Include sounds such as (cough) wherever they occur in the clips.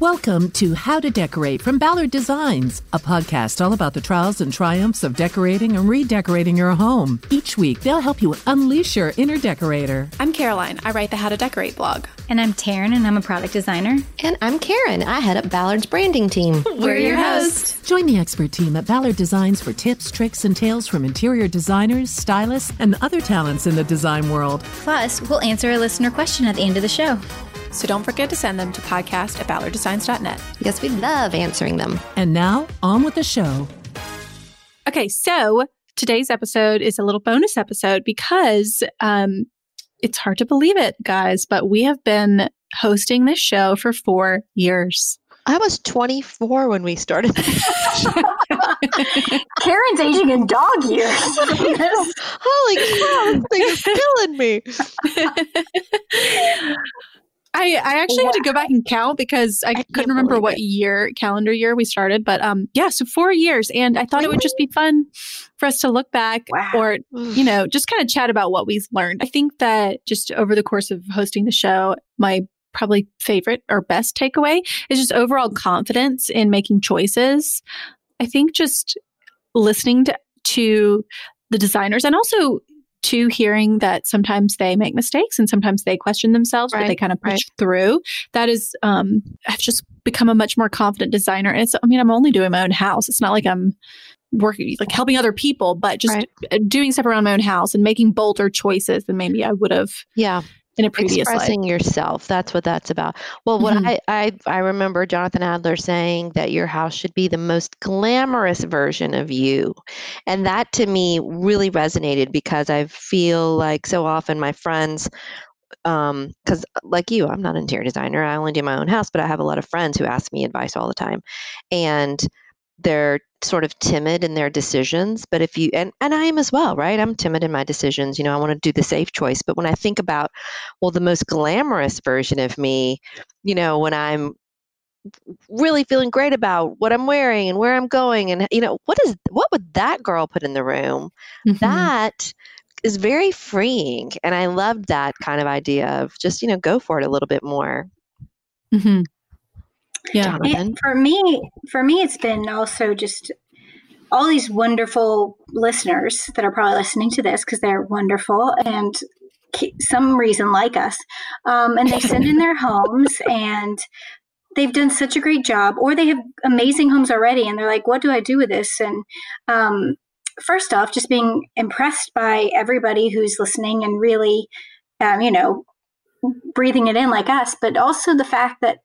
Welcome to How to Decorate from Ballard Designs, a podcast all about the trials and triumphs of decorating and redecorating your home. Each week, they'll help you unleash your inner decorator. I'm Caroline. I write the How to Decorate blog. And I'm Taryn, and I'm a product designer. And I'm Karen. I head up Ballard's branding team. We're your hosts. Join the expert team at Ballard Designs for tips, tricks, and tales from interior designers, stylists, and other talents in the design world. Plus, we'll answer a listener question at the end of the show. So don't forget to send them to podcast at ballarddesigns.net. Yes, we love answering them. And now, on with the show. Okay, so today's episode is a little bonus episode because um, it's hard to believe it, guys, but we have been hosting this show for four years. I was 24 when we started. (laughs) Karen's aging in dog years. (laughs) Holy cow, this thing is killing me. (laughs) I, I actually had to go back and count because I, I couldn't remember what it. year, calendar year we started. But um, yeah, so four years. And I thought it would just be fun for us to look back Wow. or, you know, just kind of chat about what we've learned. I think that just over the course of hosting the show, my probably favorite or best takeaway is just overall confidence in making choices. I think just listening to, to the designers and also to hearing that sometimes they make mistakes and sometimes they question themselves, but they kind of push right. through. That is, um, I've just become a much more confident designer. And it's, I mean, I'm only doing my own house. It's not like I'm working, like helping other people, but just Right. doing stuff around my own house and making bolder choices than maybe I would have Yeah, in a previous life. expressing yourself. That's what that's about. Well, what Mhm. I, I I remember Jonathan Adler saying that your house should be the most glamorous version of you, and that to me really resonated because I feel like so often my friends. Um, because like you, I'm not an interior designer. I only do my own house, but I have a lot of friends who ask me advice all the time, and they're sort of timid in their decisions but if you and, and i am as well right i'm timid in my decisions you know i want to do the safe choice but when i think about well the most glamorous version of me you know when i'm really feeling great about what i'm wearing and where i'm going and you know what is what would that girl put in the room Mhm. that is very freeing and i loved that kind of idea of just you know go for it a little bit more Mhm. Yeah. jonathan And for me, for me, it's been also just all these wonderful listeners that are probably listening to this because they're wonderful and some reason like us, um, and they send in their (laughs) homes and they've done such a great job, or they have amazing homes already, and they're like, "What do I do with this?" And um, first off, just being impressed by everybody who's listening and really, um, you know, breathing it in like us, but also the fact that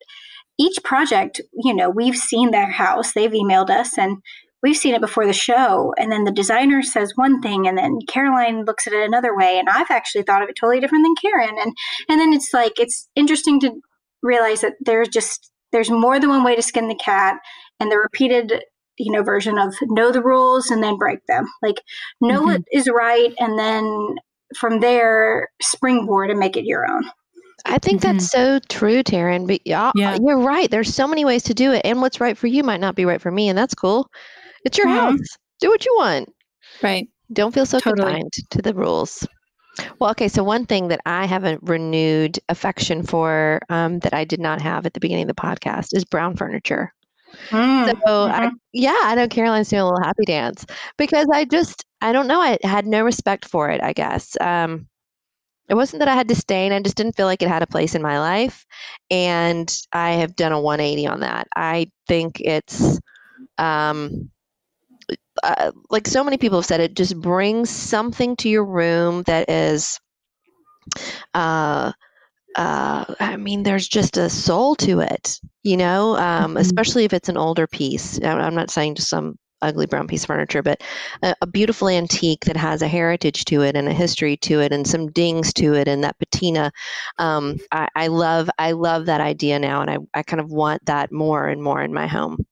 each project, you know, we've seen their house, they've emailed us, and we've seen it before the show. And then the designer says one thing, and then Caroline looks at it another way, and I've actually thought of it totally different than Karen. And and then it's like it's interesting to realize that there's just there's more than one way to skin the cat, and the repeated you know version of know the rules and then break them like know what mm-hmm. is right and then from there springboard and make it your own I think that's so true, Taryn. But yeah, Yeah. you're right. There's so many ways to do it, and what's right for you might not be right for me, and that's cool. It's your Mhm. house. Do what you want. Right. Don't feel so Totally. confined to the rules. Well, okay. So one thing that I have a renewed affection for um, that I did not have at the beginning of the podcast is brown furniture. Mm, So I, yeah, I know Caroline's doing a little happy dance because I just I don't know I had no respect for it. I guess um, it wasn't that I had disdain. I just didn't feel like it had a place in my life, and I have done a 180 on that. I think it's um, uh, like so many people have said it just brings something to your room that is uh uh, I mean, there's just a soul to it, you know, um, Mhm. especially if it's an older piece. I'm not saying just some ugly brown piece of furniture, but a, a beautiful antique that has a heritage to it and a history to it and some dings to it and that patina. Um, I, I love, I love that idea now, and I, I kind of want that more and more in my home.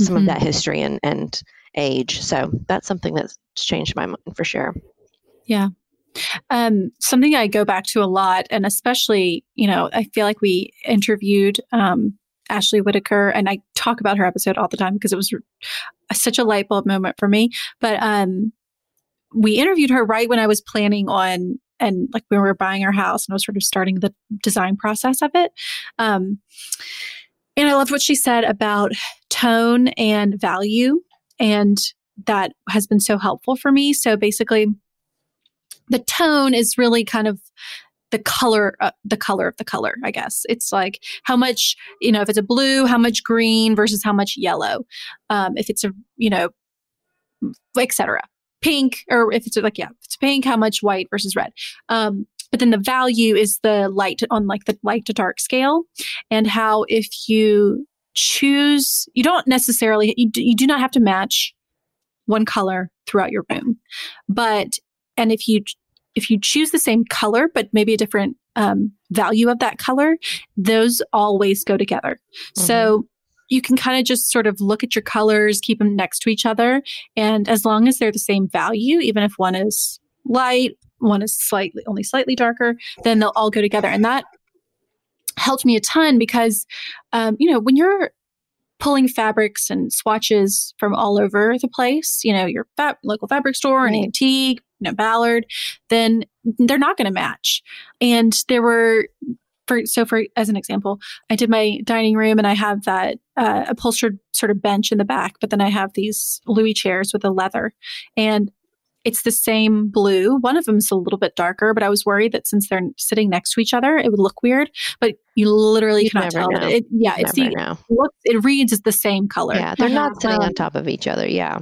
Some Mhm. of that history and and age. So that's something that's changed my mind for sure. Yeah. Um, something I go back to a lot, and especially, you know, I feel like we interviewed um, Ashley Whittaker, and I talk about her episode all the time because it was such a light bulb moment for me. But um, we interviewed her right when I was planning on, and like when we were buying our house, and I was sort of starting the design process of it. Um, And I loved what she said about tone and value. And that has been so helpful for me. So basically, the tone is really kind of the color uh, the color of the color i guess. It's like how much you know if it's a blue how much green versus how much yellow. Um, if it's a you know etc pink or if it's like yeah it's pink how much white versus red. Um, but then the value is the light on like the light to dark scale. And how if you choose you don't necessarily you, you do not have to match one color throughout your room. But and if you if you choose the same color, but maybe a different um, value of that color, those always go together. Mm-hmm. So you can kind of just sort of look at your colors, keep them next to each other. And as long as they're the same value, even if one is light, one is slightly, only slightly darker, then they'll all go together. And that helped me a ton because, um, you know, when you're pulling fabrics and swatches from all over the place, you know, your fab- local fabric store, right. an antique, No, ballard, then they're not going to match. And there were, for so for as an example, I did my dining room and I have that uh, upholstered sort of bench in the back, but then I have these Louis chairs with a leather, and it's the same blue. One of them is a little bit darker, but I was worried that since they're sitting next to each other, it would look weird. But you literally you cannot tell. It, yeah, it's the know. it reads as the same color. Yeah, they're not sitting um, on top of each other. Yeah.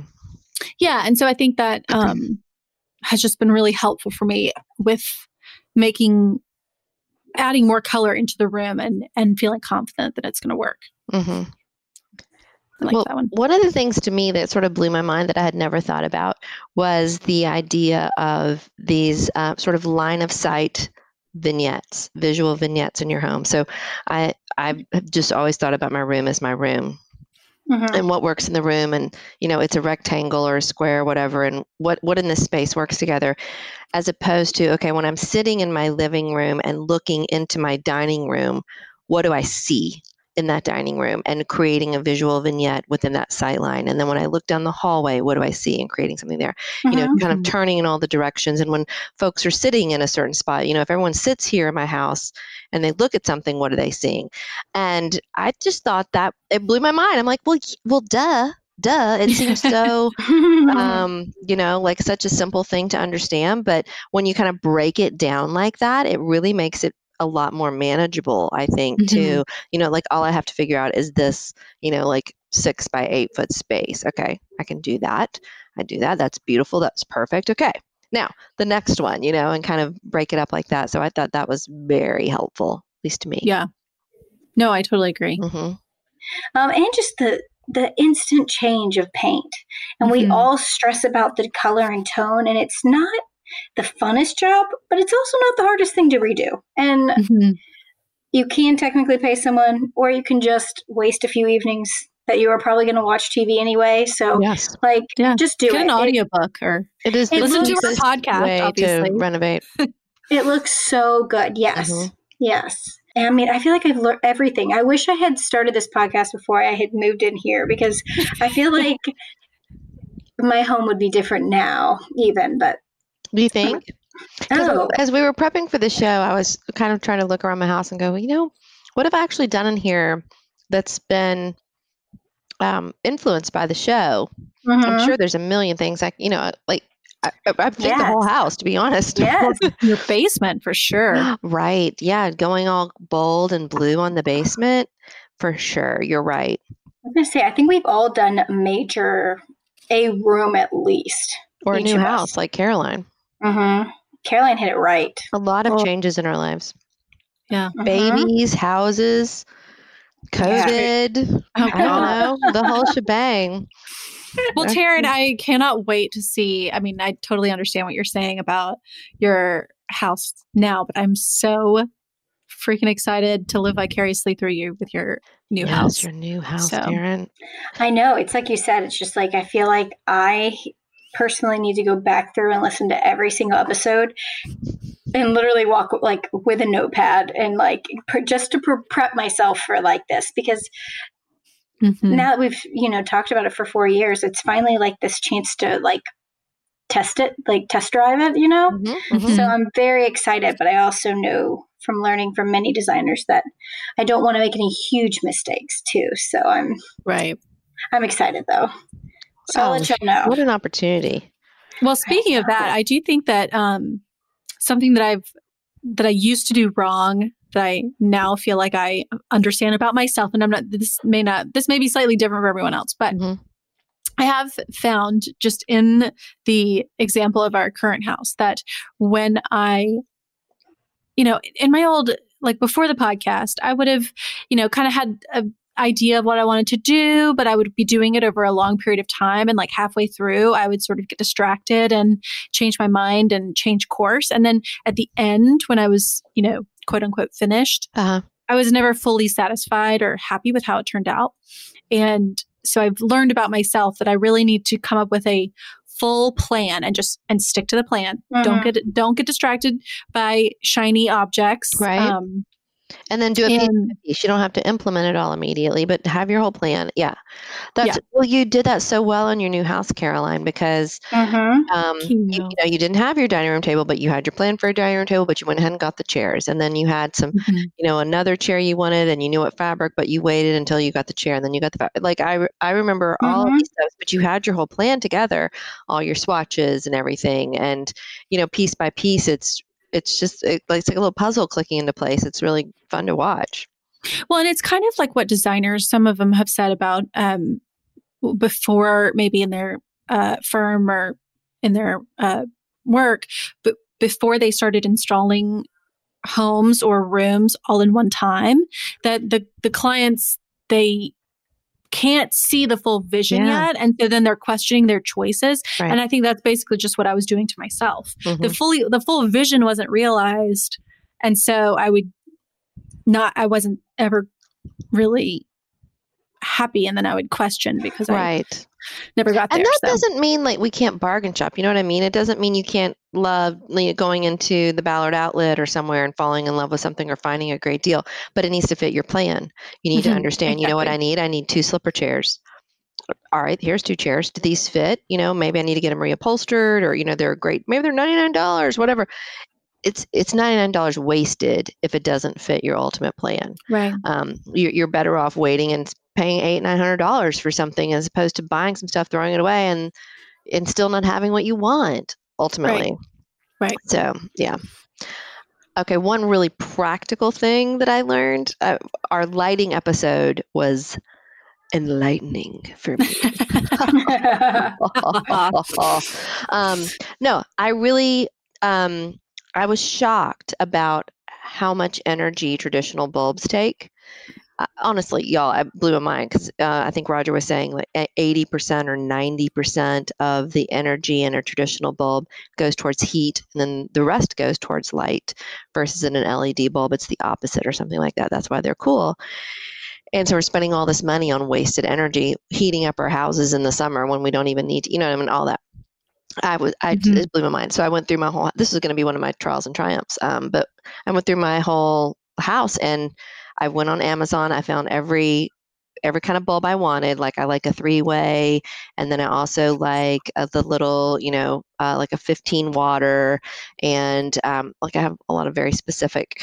Yeah, and so I think that (clears throat) um, has just been really helpful for me with making adding more color into the room and and feeling confident that it's going to work. Mm-hmm. Like well, one. one of the things to me that sort of blew my mind that I had never thought about was the idea of these uh, sort of line of sight vignettes, visual vignettes in your home. So I I have just always thought about my room as my room mm-hmm. and what works in the room and you know it's a rectangle or a square or whatever and what what in this space works together as opposed to okay when i'm sitting in my living room and looking into my dining room what do i see in that dining room and creating a visual vignette within that sight line. And then when I look down the hallway, what do I see and creating something there? Mm-hmm. You know, kind of mm-hmm. turning in all the directions. And when folks are sitting in a certain spot, you know, if everyone sits here in my house and they look at something, what are they seeing? And I just thought that it blew my mind. I'm like, well, well, duh duh it seems so um, you know like such a simple thing to understand but when you kind of break it down like that it really makes it a lot more manageable i think mm-hmm. too. You know like all i have to figure out is this you know like six by eight foot space. Okay i can do that. I do that. That's beautiful. That's perfect. Okay now the next one you know and kind of break it up like that. So i thought that was very helpful at least to me. Yeah. No i totally agree. Mm-hmm. um, and just the the instant change of paint. And mm-hmm. we all stress about the color and tone and it's not the funnest job, but it's also not the hardest thing to redo. And mm-hmm. you can technically pay someone, or you can just waste a few evenings that you are probably going to watch TV anyway. So, yes. like, yeah. just do Get it. an audiobook or it is it listen to our podcast. Way obviously. to renovate. (laughs) it looks so good. Yes, mm-hmm. yes. I mean, I feel like I've learned everything. I wish I had started this podcast before I had moved in here because I feel (laughs) like my home would be different now, even. But do you think? (laughs) Oh. As we were prepping for the show, I was kind of trying to look around my house and go, you know, what have I actually done in here that's been um, influenced by the show? Mm-hmm. I'm sure there's a million things like, you know, like I, have yes. the whole house, to be honest. Yes, (laughs) your basement for sure. right. Yeah. Going all bold and blue on the basement for sure. You're right. I was going to say, I think we've all done major, a room at least. Or a new house, like Caroline. Mm-hmm. Caroline hit it right. A lot of changes in our lives. Yeah. Mm-hmm. Babies, houses, COVID. Yeah. Oh, I don't know. The whole shebang. Well, Taryn, I cannot wait to see. I mean, I totally understand what you're saying about your house now, but I'm so freaking excited to live vicariously through you with your new yes, house. Your new house, so. Taryn. I know. It's like you said, it's just like I feel like I personally need to go back through and listen to every single episode and literally walk like with a notepad and like just to prep myself for like this because mm-hmm. now that we've you know talked about it for four years it's finally like this chance to like test it, like test drive it, you know? Mm-hmm, mm-hmm. So I'm very excited, but I also know from learning from many designers that I don't want to make any huge mistakes too. So I'm right. I'm excited though. So I'll let you know. What an opportunity. Well, speaking of that, I do think that um, something that I've that I used to do wrong that I now feel like I understand about myself, and I'm not. This may not. This may be slightly different for everyone else, but. Mm-hmm. I have found just in the example of our current house that when I, you know, in my old, like before the podcast, I would have, you know, kind of had a idea of what I wanted to do, but I would be doing it over a long period of time. And like halfway through, I would sort of get distracted and change my mind and change course. And then at the end, when I was, you know, quote unquote finished, uh-huh. I was never fully satisfied or happy with how it turned out. And so I've learned about myself that I really need to come up with a full plan and just and stick to the plan. Mm-hmm. Don't get don't get distracted by shiny objects. Right. Um, and then do it piece piece. You don't have to implement it all immediately, but have your whole plan. Yeah, that's yeah. well. You did that so well on your new house, Caroline, because mm-hmm. um, you, you, know you didn't have your dining room table, but you had your plan for a dining room table, but you went ahead and got the chairs, and then you had some, mm-hmm. you know, another chair you wanted, and you knew what fabric, but you waited until you got the chair, and then you got the fabric. Like I, I remember mm-hmm. all of mm-hmm. these steps, but you had your whole plan together, all your swatches and everything, and you know, piece by piece, it's it's just it, it's like a little puzzle clicking into place. It's really fun to watch. Well, and it's kind of like what designers, some of them have said about um, before, maybe in their uh, firm or in their uh, work, but before they started installing homes or rooms all in one time, that the the clients they can't see the full vision yeah. yet and so then they're questioning their choices right. and i think that's basically just what i was doing to myself mm-hmm. the fully the full vision wasn't realized and so i would not i wasn't ever really happy and then i would question because right. i never got there. And that so. doesn't mean like we can't bargain shop. You know what I mean? It doesn't mean you can't love you know, going into the Ballard outlet or somewhere and falling in love with something or finding a great deal, but it needs to fit your plan. You need mm-hmm. to understand, exactly. you know what I need? I need two slipper chairs. All right, here's two chairs. Do these fit? You know, maybe I need to get them reupholstered or, you know, they're great. Maybe they're $99, whatever it's it's ninety nine dollars wasted if it doesn't fit your ultimate plan. Right. Um, you're, you're better off waiting and paying eight nine hundred dollars for something as opposed to buying some stuff throwing it away and and still not having what you want ultimately. Right, right. so yeah. Okay one really practical thing that i learned uh, our lighting episode was enlightening for me. (laughs) Um, no i really um, i was shocked about how much energy traditional bulbs take honestly, y'all, I blew my mind because uh, I think Roger was saying like 80% or 90% of the energy in a traditional bulb goes towards heat, and then the rest goes towards light. Versus in an LED bulb, it's the opposite or something like that. That's why they're cool. And so we're spending all this money on wasted energy heating up our houses in the summer when we don't even need to, you know, what I mean, all that. I was, I mm-hmm. it blew my mind. So I went through my whole. This is going to be one of my trials and triumphs. Um, but I went through my whole house and I went on Amazon. I found every every kind of bulb I wanted. Like I like a three way, and then I also like uh, the little, you know, uh, like a 15 water, and um, like I have a lot of very specific. (laughs)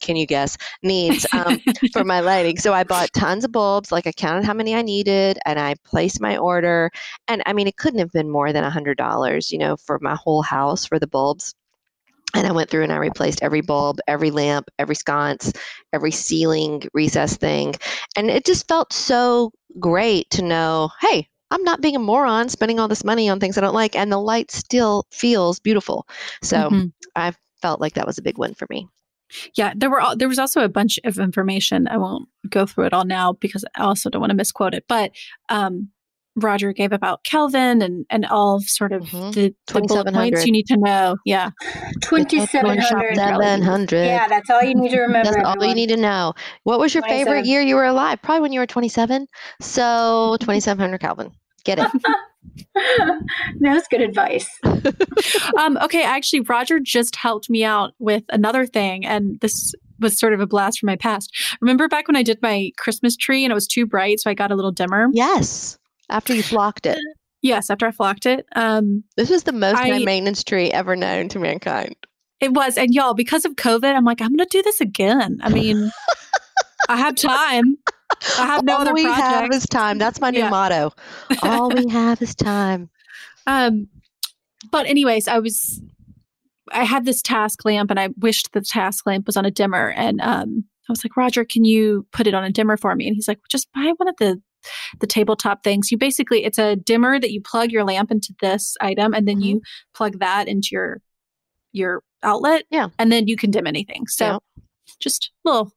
can you guess needs um, (laughs) for my lighting? So I bought tons of bulbs. Like I counted how many I needed, and I placed my order. And I mean, it couldn't have been more than a hundred dollars, you know, for my whole house for the bulbs and I went through and I replaced every bulb, every lamp, every sconce, every ceiling recess thing. And it just felt so great to know hey, I'm not being a moron spending all this money on things I don't like, and the light still feels beautiful. So mm-hmm. I felt like that was a big win for me. Yeah, there were all, there was also a bunch of information. I won't go through it all now because I also don't want to misquote it. But um, Roger gave about Kelvin and, and all sort of mm-hmm. the, the bullet points you need to know. Yeah. (laughs) 2700. Yeah, that's all you need to (laughs) remember. That's all you need to know. What was your favorite year you were alive? Probably when you were 27. So (laughs) 2700 Kelvin. Get it. That's good advice. um, okay, actually, Roger just helped me out with another thing, and this was sort of a blast from my past. Remember back when I did my Christmas tree and it was too bright, so I got a little dimmer? Yes after you flocked it. Yes, after I flocked it. Um, This was the most I- high maintenance tree ever known to mankind. it was, and y'all, because of COVID, I'm like, I'm gonna do this again. I mean, I have time. I have no All other we have is time. That's my new Yeah. motto. All we (laughs) have is time. Um, but anyways, I was, I had this task lamp, and I wished the task lamp was on a dimmer, and um, I was like, Roger, can you put it on a dimmer for me? And he's like, just buy one of the the tabletop things. You basically, it's a dimmer that you plug your lamp into this item, and then Mhm. you plug that into your your outlet. Yeah. and then you can dim anything. So Yeah. just little.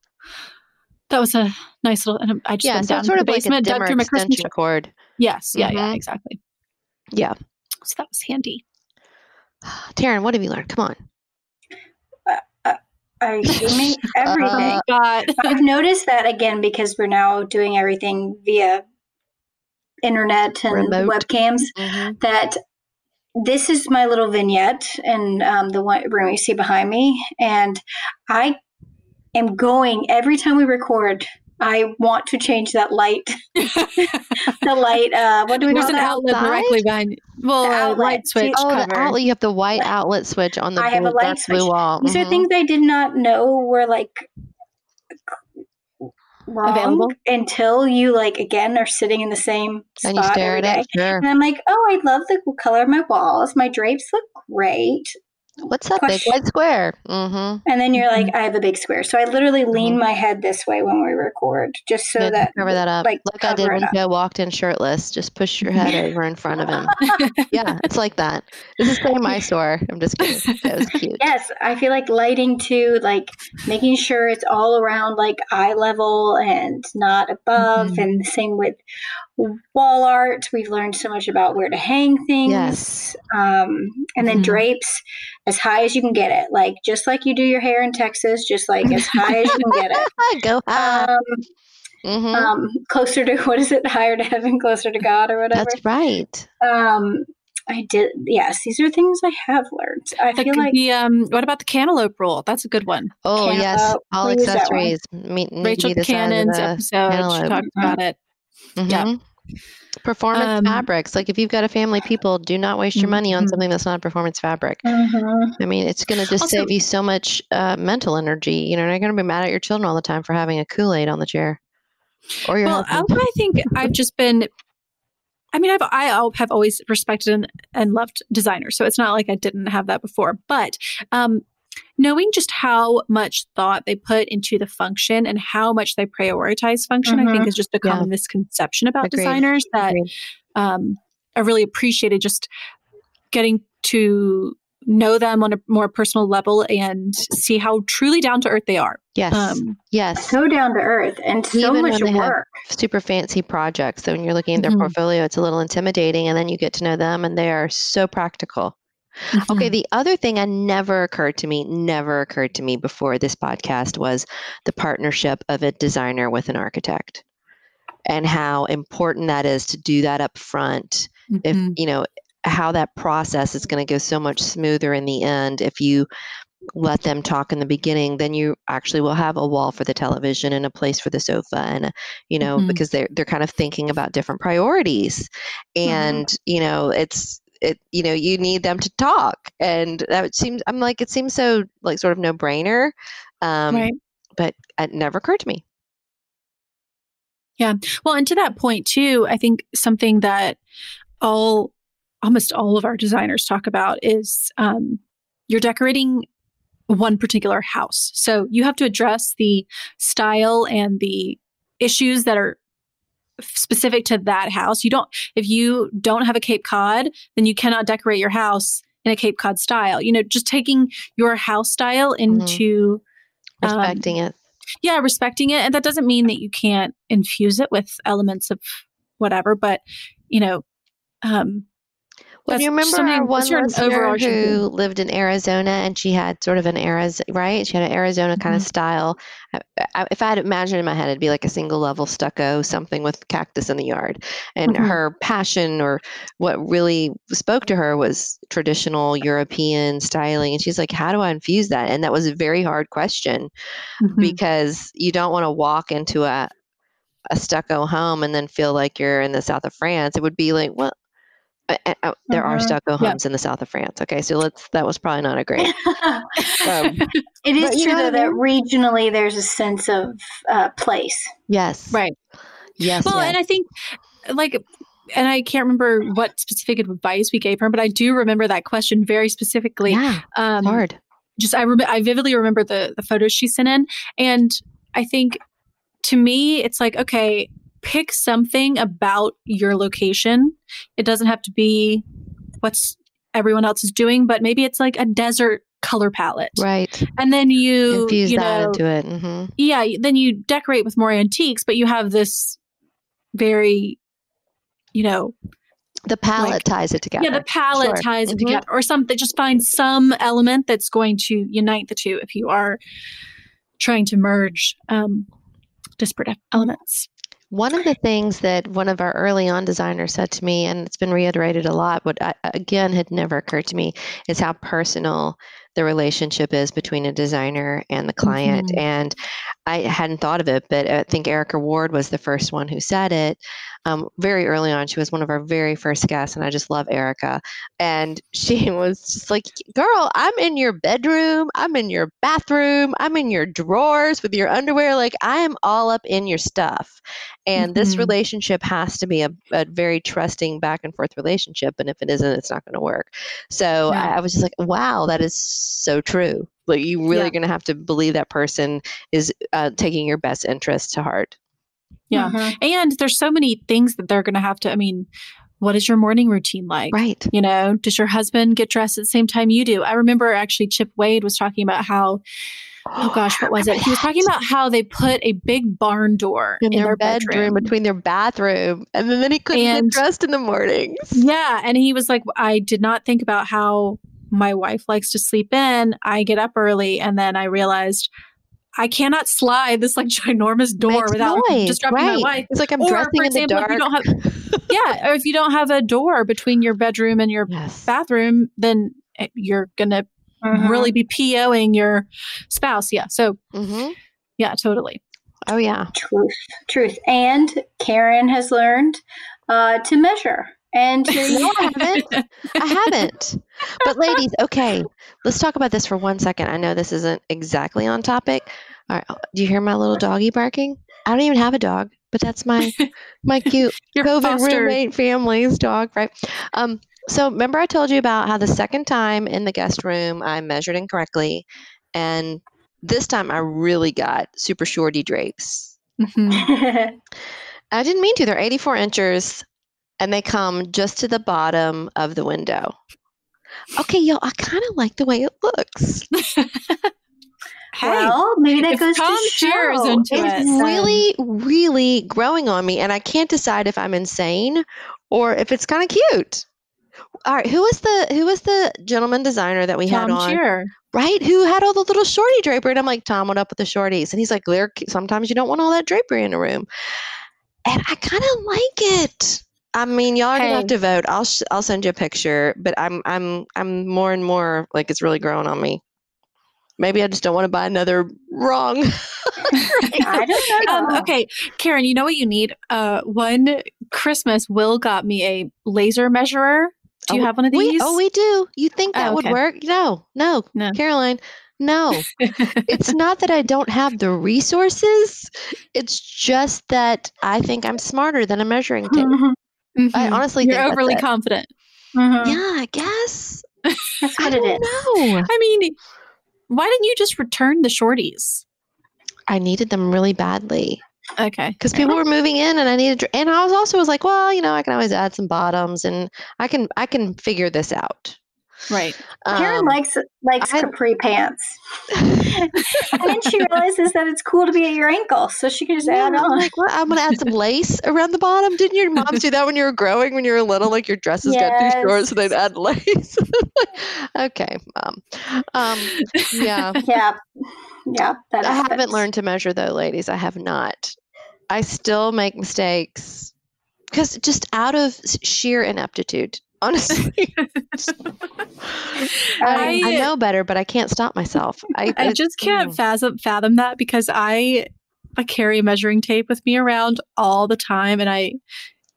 That was a nice little. And I just Yeah, went so down sort to of the like a basement, dug dimmer through my extension cord. Yes, yeah, yeah, Mhm. exactly. Yeah. So that was handy. (sighs) Taryn, what have you learned? Come on. I assuming (laughs) everything. Uh, God. I've noticed that again because we're now doing everything via internet and Remote. webcams. Mhm. That this is my little vignette and um, the one room you see behind me, and I am going every time we record. I want to change that light. (laughs) the light. Uh, what do we There's call an that? outlet outside? directly behind. Well, The outlet. light switch See- Oh, the outlet. You have the white outlet switch on the I have a blue, light dark blue switch. wall. These are Mhm. things I did not know were like wrong Available? until you like again are sitting in the same And you spot stare every at day. Sure. And I'm like, oh, I love the color of my walls. My drapes look great. What's that big white square? Mm-hmm. And then you're like, I have a big square. So I literally lean Mhm. my head this way when we record, just so Good, that cover that up. like, Like, I did when. Joe walked in shirtless. Just push your head over in front of him. (laughs) yeah, it's like that. It's the same eyesore. I'm just kidding. That was cute. Yes, I feel like lighting too, like making sure it's all around like eye level and not above. Mhm. And the same with wall art. We've learned so much about where to hang things. Yes. Um, and then Mhm. drapes as high as you can get it. Like just like you do your hair in Texas, just like as high as you can get it. (laughs) Go high. Um, Mhm. um, closer to (laughs) what is it? Higher to heaven, closer to God, or whatever. That's right. Um, I did. Yes, these are things I have learned. I The, feel like the, um, what about the cantaloupe rule? That's a good one. Oh Can't- yes, uh, all what is that one? accessories meet, Rachel to be the size of Cannon's the episode. She cantaloupe. talked about it. Yeah. Mhm. Performance Um, fabrics. Like if you've got a family, people do not waste your money on Mhm. something that's not a performance fabric. Mhm. I mean, it's going to just Also- save you so much uh, mental energy. You know, you're not going to be mad at your children all the time for having a Kool Aid on the chair, or your Well, I, husband. I think I've just been. I mean, I've I have always respected and, and loved designers, so it's not like I didn't have that before. But um, knowing just how much thought they put into the function and how much they prioritize function, I think Mhm. is just a Yeah. common misconception about Agreed. designers that um, I really appreciated just getting to know them on a more personal level and see how truly down to earth they are. yes, Um, yes, so down to earth and so Even much when they have work. super fancy projects. So when you're looking at their Mhm. portfolio, it's a little intimidating, and then you get to know them, and they are so practical. Okay, mhm. the other thing that never occurred to me, never occurred to me before this podcast was the partnership of a designer with an architect and how important that is to do that up front. If, Mhm. you know, how that process is going to go so much smoother in the end if you let them talk in the beginning then you actually will have a wall for the television and a place for the sofa and you know Mhm. because they're they're kind of thinking about different priorities and you know it's it you know you need them to talk and that seems i'm like it seems so like sort of no brainer um right. but it never occurred to me Yeah. Well, and to that point too, I think something that all almost all of our designers talk about is um, you're decorating one particular house. So you have to address the style and the issues that are specific to that house. You don't if you don't have a Cape Cod, then you cannot decorate your house in a Cape Cod style. You know, just taking your house style into um, respecting it yeah, respecting it. And that doesn't mean that you can't infuse it with elements of whatever, but you know, um, Well, do you remember our one listener who lived in Arizona and she had sort of an Arizona, right? She had an Arizona kind of Mhm. style. I, I, if I had imagined in my head, it'd be like a single level stucco, something with cactus in the yard. And Mhm. her passion or what really spoke to her was traditional European styling. And she's like, how do I infuse that? And that was a very hard question mhm. because you don't want to walk into a a stucco home and then feel like you're in the south of France. It would be like, well, Uh, uh, uh, there are Mhm. stucco Yeah. homes in the south of France. Okay, so let's. That was probably not a great. (laughs) Um, it is true though that regionally there's a sense of uh, place. yes. Right. Yes. Well, yes. and I think like and I can't remember what specific advice we gave her, but I do remember that question very specifically. yeah. Um, hard. just I remember I vividly remember the the photos she sent in, and I think to me it's like okay, pick something about your location. It doesn't have to be what's everyone else is doing, but maybe it's like a desert color palette, Right. and then you Infuse you that know into it. hmm yeah then you decorate with more antiques, but you have this very you know The palette Like- ties it together. yeah, the palette Sure. ties it Mhm. together, or something. Just find some element that's going to unite the two. If you are trying to merge um, disparate elements, One of the things that one of our early on designers said to me, and it's been reiterated a lot, but I, again had never occurred to me, is how personal the relationship is between a designer and the client. Mhm. And I hadn't thought of it, but I think Erika Ward was the first one who said it um, very early on. She was one of our very first guests, and I just love Erika. And she (laughs) was just like, Girl, I'm in your bedroom, I'm in your bathroom, I'm in your drawers with your underwear. Like, I am all up in your stuff. And this Mhm. relationship has to be a, a very trusting back and forth relationship. And if it isn't, it's not going to work. So Yeah. I, I was just like, wow, that is so true. Like, you really Yeah. going to have to believe that person is uh, taking your best interest to heart. Yeah. Mhm. and there's so many things that they're going to have to. I mean, what is your morning routine like? Right. You know, does your husband get dressed at the same time you do? I remember actually Chip Wade was talking about how. Oh (gasps) gosh, what was it? He was talking about how they put a big barn door in, in, their, bedroom, between their bathroom, and then, then he couldn't And- get dressed in the mornings. Yeah. And he was like, I did not think about how my wife likes to sleep in. I get up early and then I realized I cannot slide this like (laughs) ginormous door Makes without noise, disrupting right. my wife. It's like I'm Or, dressing for in the example, if dark. you don't have- (laughs) Yeah. Or if you don't have a door between your bedroom and your yes. bathroom, then eh, you're going to Mhm. really be POing your spouse. Yeah. So, hmm yeah, totally. Oh yeah. truth, truth. And Karen has learned uh, to measure and No, I haven't. I haven't. But ladies, okay, let's talk about this for one second. I know this isn't exactly on topic. All right, do you hear my little doggy barking? I don't even have a dog, but that's my my (laughs) cute COVID foster- roommate family's dog, right? Um, so remember I told you about how the second time in the guest room I measured incorrectly, and this time I really got super shorty drapes. Mhm. I didn't mean to. They're 84 inches and they come just to the bottom of the window. Okay, y'all, I kind of like the way it looks. (laughs) Hey. well, maybe that goes Tom to show. Shear into It's it, It's really, really growing on me, and I can't decide if I'm insane or if it's kind of cute. All right, who was the who was the gentleman designer that we had Tom on? Cheer. Right, who had all the little shorty drapery? And I'm like, Tom, what up with the shorties? And he's like, there. Sometimes you don't want all that drapery in a room, and I kind of like it. I mean, y'all are gonna Hey. have to vote. I'll sh- I'll send you a picture, but I'm I'm I'm more and more like it's really growing on me. Maybe I just don't want to buy another wrong. (laughs) I don't know. Um, okay, Karen, you know what you need? Uh, one Christmas, Will got me a laser measurer. Do you Oh, have one of We, these? oh, we do. You think that Oh, would work? No, no, No. Caroline, no. (laughs) it's not that I don't have the resources. It's just that I think I'm smarter than a measuring tape. Mhm. Mhm. I honestly You're think that's overly it. confident. Mhm. Yeah, I guess. That's I what it don't is. know. I mean, why didn't you just return the shorties? I needed them really badly Okay. because people were moving in, and I needed. And I was also was like, well, you know, I can always add some bottoms, and I can I can figure this out. Right. Karen Um, likes likes I- capri pants, (laughs) and then she realizes that it's cool to be at your ankle, so she can just Yeah, add I'm on. like, what? I'm gonna add some lace around the bottom. Didn't your moms do that when you were growing? When you were little, like your dresses got too short, so they'd add lace. (laughs) okay, mom. Um, yeah, (laughs) yeah, yeah. That I haven't learned to measure though, ladies. I have not. I still make mistakes because just out of sheer ineptitude. Honestly, (laughs) (laughs) I, I I- know better, but I can't stop myself. I, I just can't mm. fathom fathom that because I I carry measuring tape with me around all the time, and I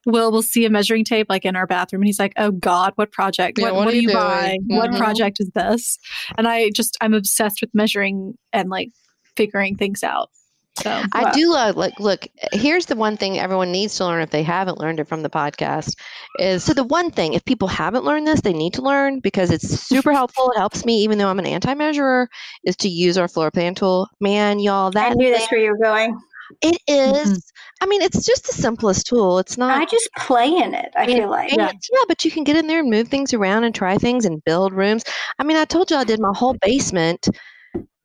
Will will see a measuring tape like in our bathroom and he's like, Oh God, what project? Yeah, what, what what are do you you buy? doing? What project is this? And I just I'm obsessed with measuring and like figuring things out. So I wow. do love like look, here's the one thing everyone needs to learn if they haven't learned it from the podcast is so the one thing if people haven't learned this, they need to learn because it's super helpful. It helps me even though I'm an anti-measurer is to use our floor plan tool. Man, y'all, I knew thing, that's where you were going. it is- I mean, it's just the simplest tool. It's not I just play in it. I feel like. Yeah. yeah, but you can get in there and move things around and try things and build rooms. I mean, I told you I did my whole basement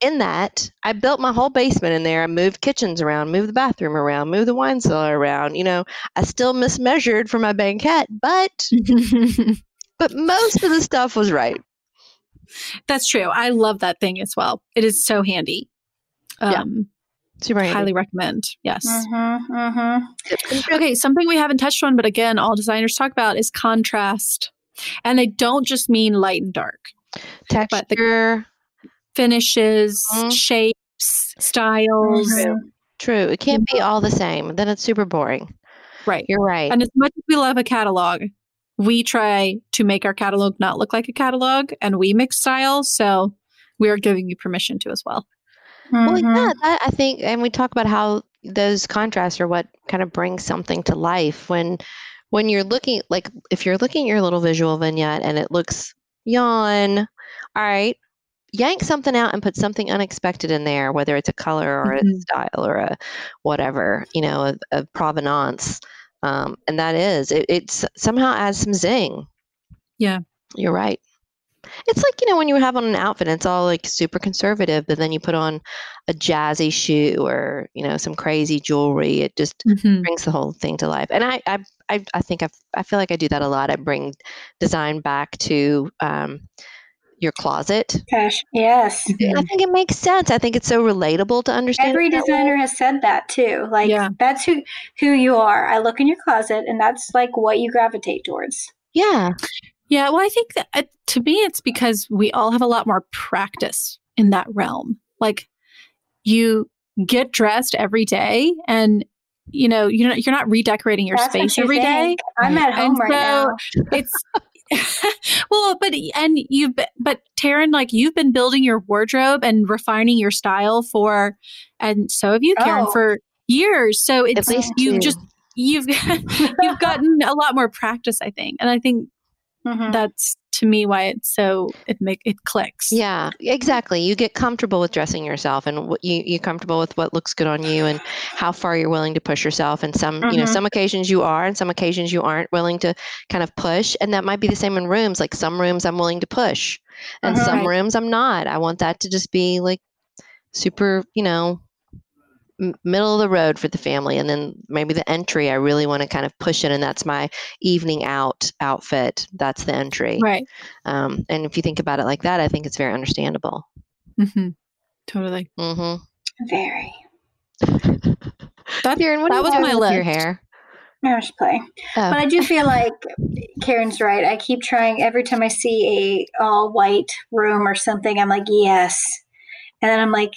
in that. I built my whole basement in there. I moved kitchens around, moved the bathroom around, moved the wine cellar around. You know, I still mismeasured for my banquette, but (laughs) but most of the stuff was right. That's true. I love that thing as well. It is so handy. Yeah. Um, Super handy. highly recommend. Yes. Mm-hmm, mm-hmm. Okay, something we haven't touched on, but again, all designers talk about is contrast. And they don't just mean light and dark. but the- Texture, Finishes, Mhm. shapes, styles. Mhm. true. It can't be all the same. Then it's super boring. Right. You're right. And as much as we love a catalog, we try to make our catalog not look like a catalog and we mix styles. So we are giving you permission to as well. Well, Mhm. yeah, that, I think, and we talk about how those contrasts are what kind of brings something to life. When, when you're looking, like if you're looking at your little visual vignette and it looks yawn, all right, yank something out and put something unexpected in there, whether it's a color or a Mhm. style or a whatever, you know, a, a provenance. Um, and that is, it, it's somehow adds some zing. Yeah. You're right. It's like, you know, when you have on an outfit, and it's all like super conservative, but then you put on a jazzy shoe or, you know, some crazy jewelry. It just Mhm. brings the whole thing to life. And I, I, I, I think I, I feel like I do that a lot. I bring design back to um, your closet. Gosh, yes. Mm-hmm. I think it makes sense. I think it's so relatable to understand. Every it way. designer has said that too. Like Yeah. that's who who you are. I look in your closet, and that's like what you gravitate towards. Yeah. Yeah, well, I think that uh, to me, it's because we all have a lot more practice in that realm. Like, you get dressed every day, and you know you're not, you're not redecorating your That's space you every day. think. I'm at home And right now. It's (laughs) well, but and you've been, but Taryn, like you've been building your wardrobe and refining your style for, and so have you, Karen, Oh. for years. So it's you've two. just you've (laughs) you've gotten a lot more practice, I think, and I think Mhm. that's to me why it's so it make it clicks. Yeah, exactly. You get comfortable with dressing yourself, and what you you comfortable with what looks good on you, and how far you're willing to push yourself. And some, you know, Mhm. some occasions you are, and some occasions you aren't willing to kind of push. And that might be the same in rooms. Like some rooms I'm willing to push, and Mhm. some Right. rooms I'm not. I want that to just be like super, you know, m- middle of the road for the family. And then maybe the entry, I really want to kind of push it, and that's my evening out outfit. That's the entry. Right. Um, and if you think about it like that, I think it's very understandable. hmm Totally. Mm-hmm. Very. (laughs) That, Karen, what that was my with your list. hair? I was playing. Oh. But I do feel like Karen's right. I keep trying every time I see a all white room or something, I'm like, yes. And then I'm like,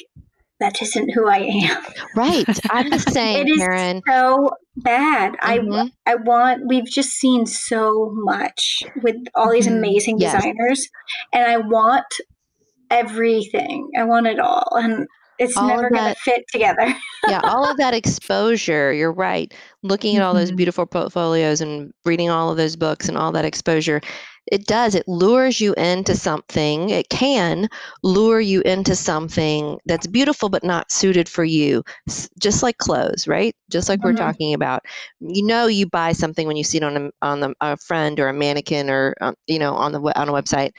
that isn't who I am. right. (laughs) I'm the same, It is Karen. so bad. Mhm. I I want we've just seen so much with all these Mhm. amazing Yes. designers and I want everything. I want it all and it's All never going to fit together. (laughs) yeah, all of that exposure, you're right. Looking at all those Mhm. beautiful portfolios and reading all of those books and all that exposure, it does. It lures you into something. It can lure you into something that's beautiful but not suited for you. Just like clothes, right? Just like we're Mhm. talking about. You know, you buy something when you see it on a on the, a friend or a mannequin or um, you know on the on a website,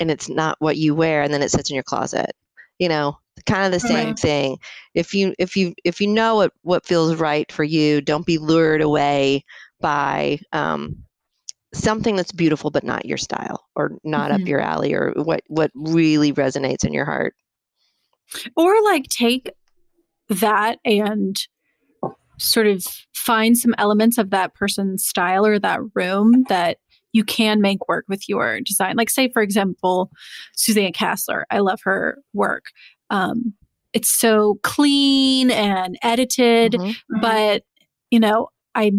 and it's not what you wear, and then it sits in your closet. You know, kind of the same Right. thing if you if you if you know what what feels right for you don't be lured away by um, something that's beautiful but not your style or not up Mhm. your alley or what what really resonates in your heart or like take that and sort of find some elements of that person's style or that room that you can make work with your design. Like, say, for example, Suzanne Kasler. I love her work. Um, it's so clean and edited, Mhm. but you know, I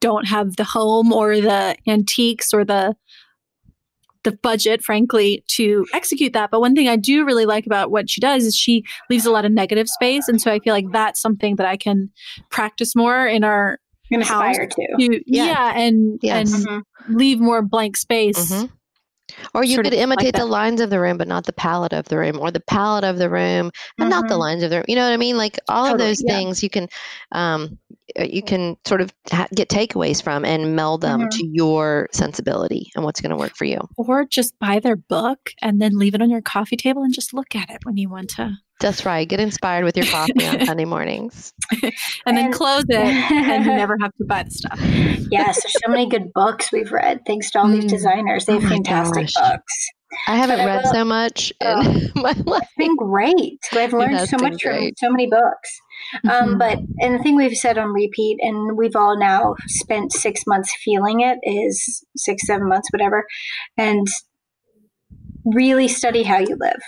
don't have the home or the antiques or the the budget, frankly, to execute that. But one thing I do really like about what she does is she leaves a lot of negative space. And so I feel like that's something that I can practice more in our house. to. to- Yeah. yeah. and Yes. and Mhm. leave more blank space. Mhm. Or you could of like imitate the lines of the room, but not the palette of the room, or the palette of the room and not the Mhm. lines of the room. You know what I mean? Like all of those yeah. things you can, um, uh, you can sort of ha- get takeaways from and meld them Mhm. to your sensibility and what's going to work for you. Or just buy their book and then leave it on your coffee table and just look at it when you want to. That's right. Get inspired with your coffee on (laughs) Sunday mornings. (laughs) And then close it and you never have to buy the stuff. (laughs) Yes, there's so many good books we've read thanks to all these Mm. designers. They Oh have my fantastic gosh. books. I haven't But I read will- so much in Oh. my life. It's been great. I've learned so been much from so many books. Um, Mhm. but and the thing we've said on repeat, and we've all now spent six months feeling it, is six, seven months, whatever, and really study how you live.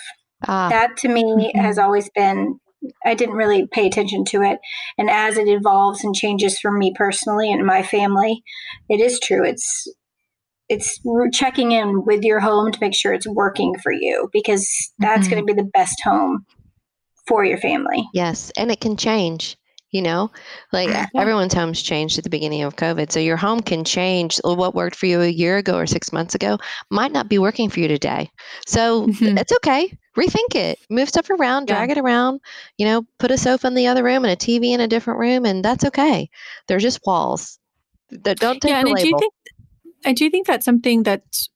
Ah, That to me Mhm. has always been. I didn't really pay attention to it, and as it evolves and changes for me personally and my family, it is true. It's it's checking in with your home to make sure it's working for you because that's Mhm. going to be the best home for your family. Yes, and it can change. You know, like Yeah. everyone's homes changed at the beginning of COVID. So your home can change. What worked for you a year ago or six months ago might not be working for you today. So Mhm. it's okay. Rethink it. Move stuff around, Yeah. drag it around. You know, put a sofa in the other room and a TV in a different room, and that's okay. They're just walls. That don't take yeah, the and I do label. think I do think that's something that's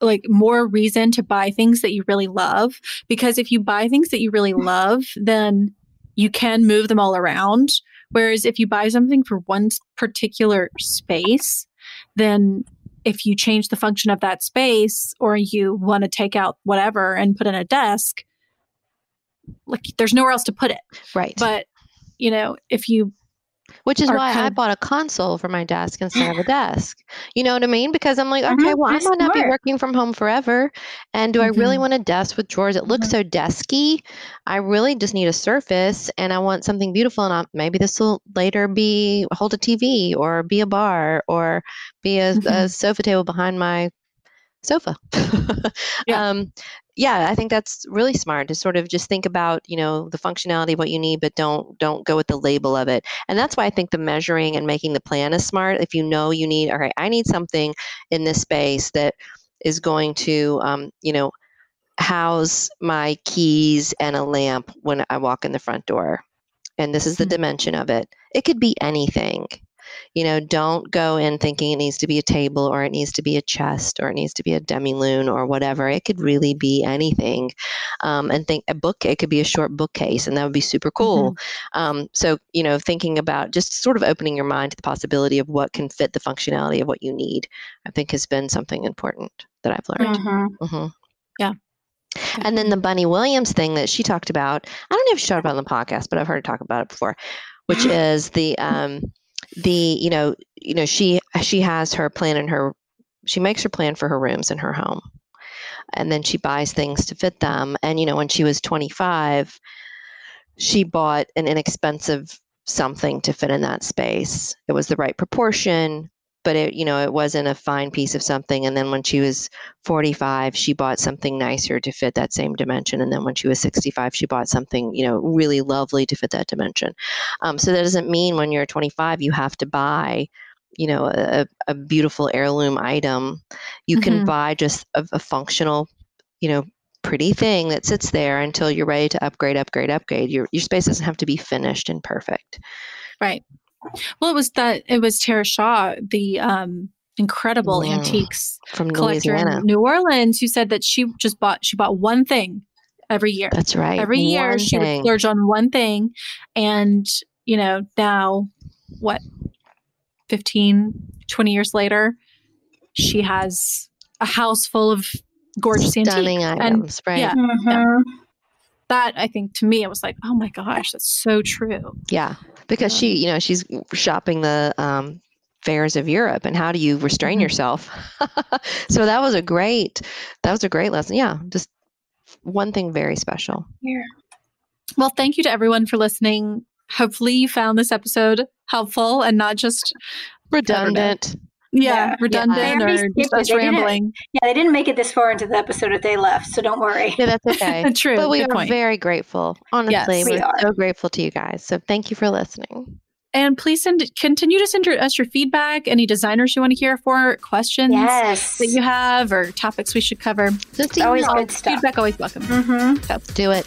like more reason to buy things that you really love because if you buy things that you really mm. love, then you can move them all around. Whereas if you buy something for one particular space, then if you change the function of that space or you want to take out whatever and put in a desk, like there's nowhere else to put it. right. But you know, if you Which is why kind I bought a console for my desk instead of a (gasps) desk. You know what I mean? Because I'm like, okay, well, I might not be working from home forever. And do I really Mhm. want a desk with drawers? It looks Mhm. so desky. I really just need a surface and I want something beautiful. And I, maybe this will later be hold a TV or be a bar or be a, a Mhm. sofa table behind my sofa. (laughs) Yeah. um, yeah, I think that's really smart to sort of just think about, you know, the functionality of what you need, but don't don't go with the label of it. And that's why I think the measuring and making the plan is smart. If you know you need, all right, I need something in this space that is going to, um, you know, house my keys and a lamp when I walk in the front door. And this is the Mhm. dimension of it. It could be anything. You know, don't go in thinking it needs to be a table or it needs to be a chest or it needs to be a demi-lune or whatever. It could really be anything. Um, and think a book, it could be a short bookcase and that would be super cool. Um, so, you know, thinking about just sort of opening your mind to the possibility of what can fit the functionality of what you need, I think has been something important that I've learned. Mhm. hmm Yeah. And then the Bunny Williams thing that she talked about, I don't know if she talked about it on the podcast, but I've heard her talk about it before, which (gasps) is the um the you know you know she she has her plan in her she makes her plan for her rooms in her home. And then she buys things to fit them. And you know when she was 25 she bought an inexpensive something to fit in that space. It was the right proportion but it you know it wasn't a fine piece of something. And then when she was 45 she bought something nicer to fit that same dimension. And then when she was 65 she bought something you know really lovely to fit that dimension. Um, so that doesn't mean when you're 25 you have to buy you know a, a beautiful heirloom item. You can Mhm. buy just a, a functional you know pretty thing that sits there until you're ready to upgrade upgrade upgrade. Your, your space doesn't have to be finished and perfect. Right. Well, it was that it was Tara Shaw, the um, incredible Mm. antiques from collector louisiana in New Orleans, who said that she just bought she bought one thing every year. that's right every year One she thing. would splurge on one thing, and you know now what 15, 20 years later, she has a house full of gorgeous antiques. stunning items right yeah. Mhm. That I think to me, it was like, oh my gosh, that's so true. Yeah, because she, you know, she's shopping the um, fairs of Europe, and how do you restrain Mhm. yourself? (laughs) so that was a great, that was a great lesson. Yeah, just one thing very special. Yeah. Well, thank you to everyone for listening. Hopefully, you found this episode helpful and not just redundant. Yeah, Yeah. redundant Yeah. or just us They didn't- rambling. Yeah, they didn't make it this far into the episode if they left, so don't worry. Yeah, that's (laughs) okay. (laughs) True. but we good are point. very grateful. Honestly, Yes. We we're so grateful to you guys. So thank you for listening. and please send continue to send us your feedback, any designers you want to hear for, questions Yes. that you have, or topics we should cover. Just Always good stuff. Feedback always welcome. Mm-hmm. do it.